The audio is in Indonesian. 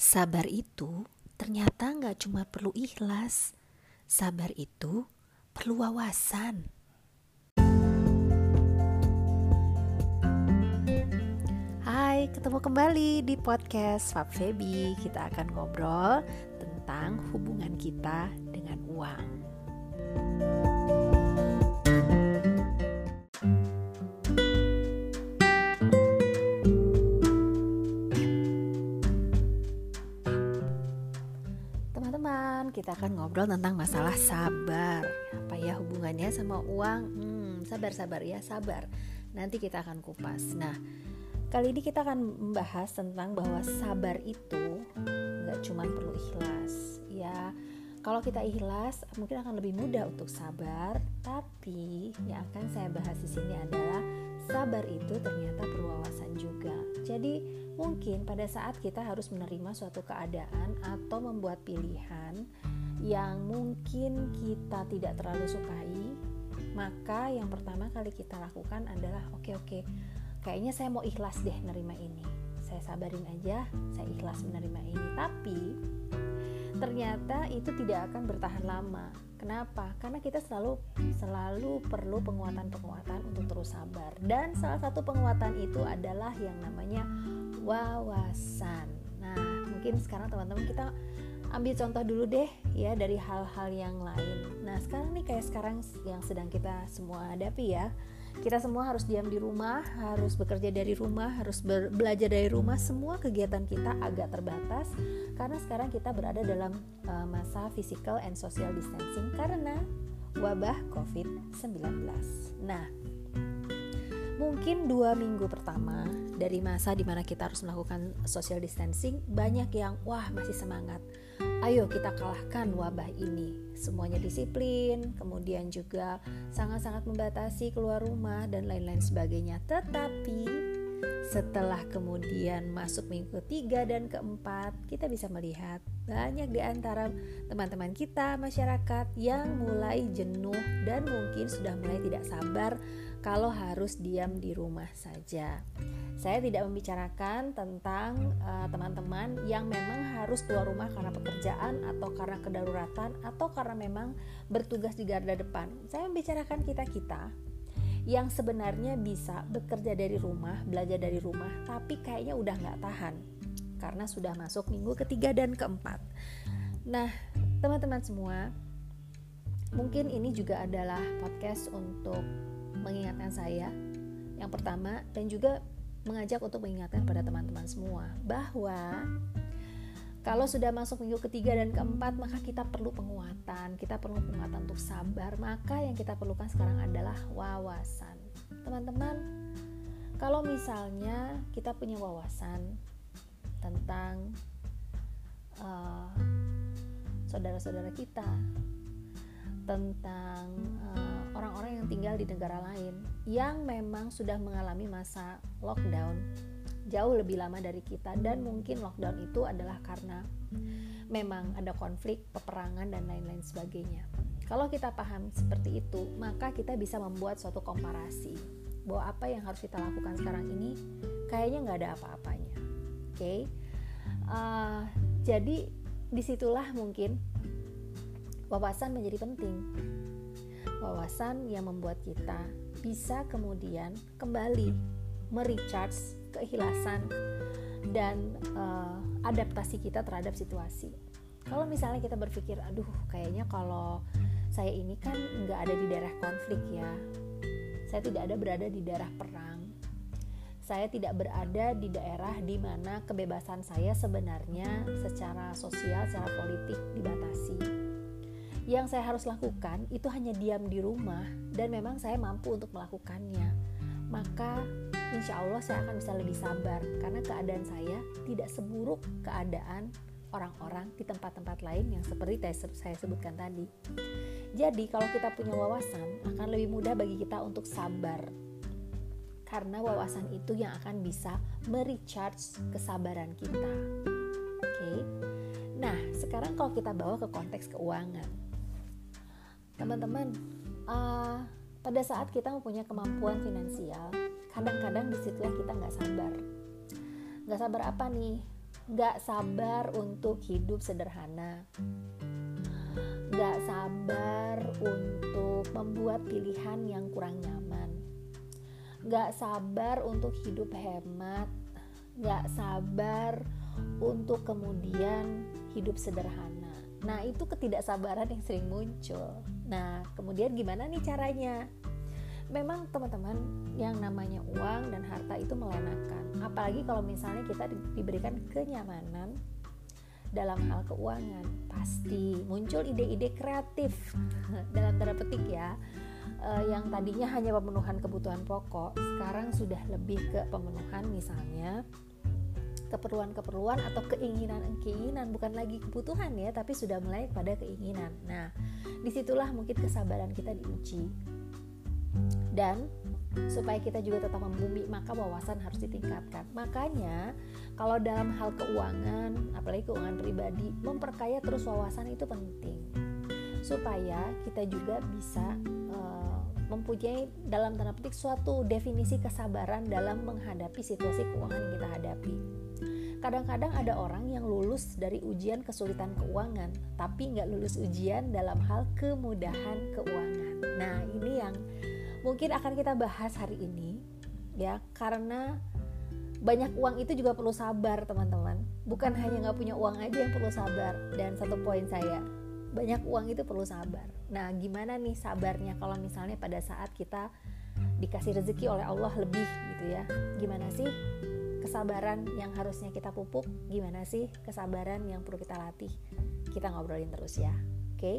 Sabar itu ternyata nggak cuma perlu ikhlas. Sabar itu perlu wawasan. Hai, ketemu kembali di podcast Fab Febi. Kita akan ngobrol tentang hubungan kita dengan uang. Kita akan ngobrol tentang masalah sabar. Apa ya hubungannya sama uang? Hmm, sabar-sabar ya, sabar. Nanti kita akan kupas. Nah, kali ini kita akan membahas tentang bahwa sabar itu nggak cuma perlu ikhlas. Ya, kalau kita ikhlas, mungkin akan lebih mudah untuk sabar. Tapi yang akan saya bahas di sini adalah sabar itu ternyata perlu wawasan juga. Jadi mungkin pada saat kita harus menerima suatu keadaan atau membuat pilihan yang mungkin kita tidak terlalu sukai, maka yang pertama kali kita lakukan adalah oke okay, oke, okay, kayaknya saya mau ikhlas deh menerima ini. Saya sabarin aja, saya ikhlas menerima ini. Tapi ternyata itu tidak akan bertahan lama. Kenapa? Karena kita selalu selalu perlu penguatan-penguatan untuk terus sabar. Dan salah satu penguatan itu adalah yang namanya wawasan. Nah, mungkin sekarang teman-teman kita ambil contoh dulu deh ya dari hal-hal yang lain. Nah, sekarang nih kayak sekarang yang sedang kita semua hadapi ya kita semua harus diam di rumah, harus bekerja dari rumah, harus belajar dari rumah. Semua kegiatan kita agak terbatas karena sekarang kita berada dalam uh, masa physical and social distancing karena wabah COVID-19. Nah, mungkin dua minggu pertama dari masa di mana kita harus melakukan social distancing banyak yang wah masih semangat. Ayo kita kalahkan wabah ini. Semuanya disiplin kemudian juga sangat-sangat membatasi keluar rumah dan lain-lain sebagainya. Tetapi setelah kemudian masuk minggu ketiga dan keempat, kita bisa melihat banyak di antara teman-teman kita, masyarakat yang mulai jenuh dan mungkin sudah mulai tidak sabar kalau harus diam di rumah saja. Saya tidak membicarakan tentang eh, teman-teman uh, yang memang harus keluar rumah karena pekerjaan atau karena kedaruratan atau karena memang bertugas di garda depan. Saya membicarakan kita-kita yang sebenarnya bisa bekerja dari rumah, belajar dari rumah, tapi kayaknya udah nggak tahan karena sudah masuk minggu ketiga dan keempat. Nah, teman-teman semua, mungkin ini juga adalah podcast untuk mengingatkan saya yang pertama dan juga mengajak untuk mengingatkan pada teman-teman semua bahwa kalau sudah masuk minggu ketiga dan keempat, maka kita perlu penguatan. Kita perlu penguatan untuk sabar. Maka yang kita perlukan sekarang adalah wawasan. Teman-teman, kalau misalnya kita punya wawasan tentang uh, saudara-saudara kita, tentang uh, orang-orang yang tinggal di negara lain yang memang sudah mengalami masa lockdown jauh lebih lama dari kita dan mungkin lockdown itu adalah karena memang ada konflik, peperangan dan lain-lain sebagainya. Kalau kita paham seperti itu, maka kita bisa membuat suatu komparasi bahwa apa yang harus kita lakukan sekarang ini kayaknya nggak ada apa-apanya. Oke, okay? uh, eh, jadi di situlah mungkin wawasan menjadi penting. Wawasan yang membuat kita bisa kemudian kembali merecharge keikhlasan dan uh, adaptasi kita terhadap situasi. Kalau misalnya kita berpikir, aduh, kayaknya kalau saya ini kan nggak ada di daerah konflik ya, saya tidak ada berada di daerah perang, saya tidak berada di daerah di mana kebebasan saya sebenarnya secara sosial, secara politik dibatasi. Yang saya harus lakukan itu hanya diam di rumah dan memang saya mampu untuk melakukannya. Maka insya Allah saya akan bisa lebih sabar karena keadaan saya tidak seburuk keadaan orang-orang di tempat-tempat lain yang seperti saya sebutkan tadi. Jadi kalau kita punya wawasan akan lebih mudah bagi kita untuk sabar karena wawasan itu yang akan bisa merecharge kesabaran kita. Oke. Okay? Nah, sekarang kalau kita bawa ke konteks keuangan. Teman-teman, uh, pada saat kita mempunyai kemampuan finansial, kadang-kadang di situlah kita nggak sabar. Nggak sabar apa nih? Gak sabar untuk hidup sederhana. Gak sabar untuk membuat pilihan yang kurang nyaman. Gak sabar untuk hidup hemat. Gak sabar untuk kemudian hidup sederhana. Nah itu ketidaksabaran yang sering muncul. Nah kemudian gimana nih caranya? memang teman-teman yang namanya uang dan harta itu melenakan. Apalagi kalau misalnya kita diberikan kenyamanan dalam hal keuangan. Pasti muncul ide-ide kreatif dalam tanda petik ya. Uh, yang tadinya hanya pemenuhan kebutuhan pokok sekarang sudah lebih ke pemenuhan misalnya keperluan-keperluan atau keinginan-keinginan. Bukan lagi kebutuhan ya tapi sudah mulai pada keinginan. Nah di situlah mungkin kesabaran kita diuji. Dan supaya kita juga tetap membumi maka wawasan harus ditingkatkan. Makanya kalau dalam hal keuangan apalagi keuangan pribadi memperkaya terus wawasan itu penting. Supaya kita juga bisa uh, mempunyai dalam tanda petik suatu definisi kesabaran dalam menghadapi situasi keuangan yang kita hadapi. Kadang-kadang ada orang yang lulus dari ujian kesulitan keuangan tapi nggak lulus ujian dalam hal kemudahan keuangan. Nah ini yang mungkin akan kita bahas hari ini ya karena banyak uang itu juga perlu sabar teman-teman. Bukan hanya nggak punya uang aja yang perlu sabar dan satu poin saya banyak uang itu perlu sabar. Nah gimana nih sabarnya kalau misalnya pada saat kita dikasih rezeki oleh Allah lebih gitu ya? Gimana sih kesabaran yang harusnya kita pupuk? Gimana sih kesabaran yang perlu kita latih? Kita ngobrolin terus ya oke? okay?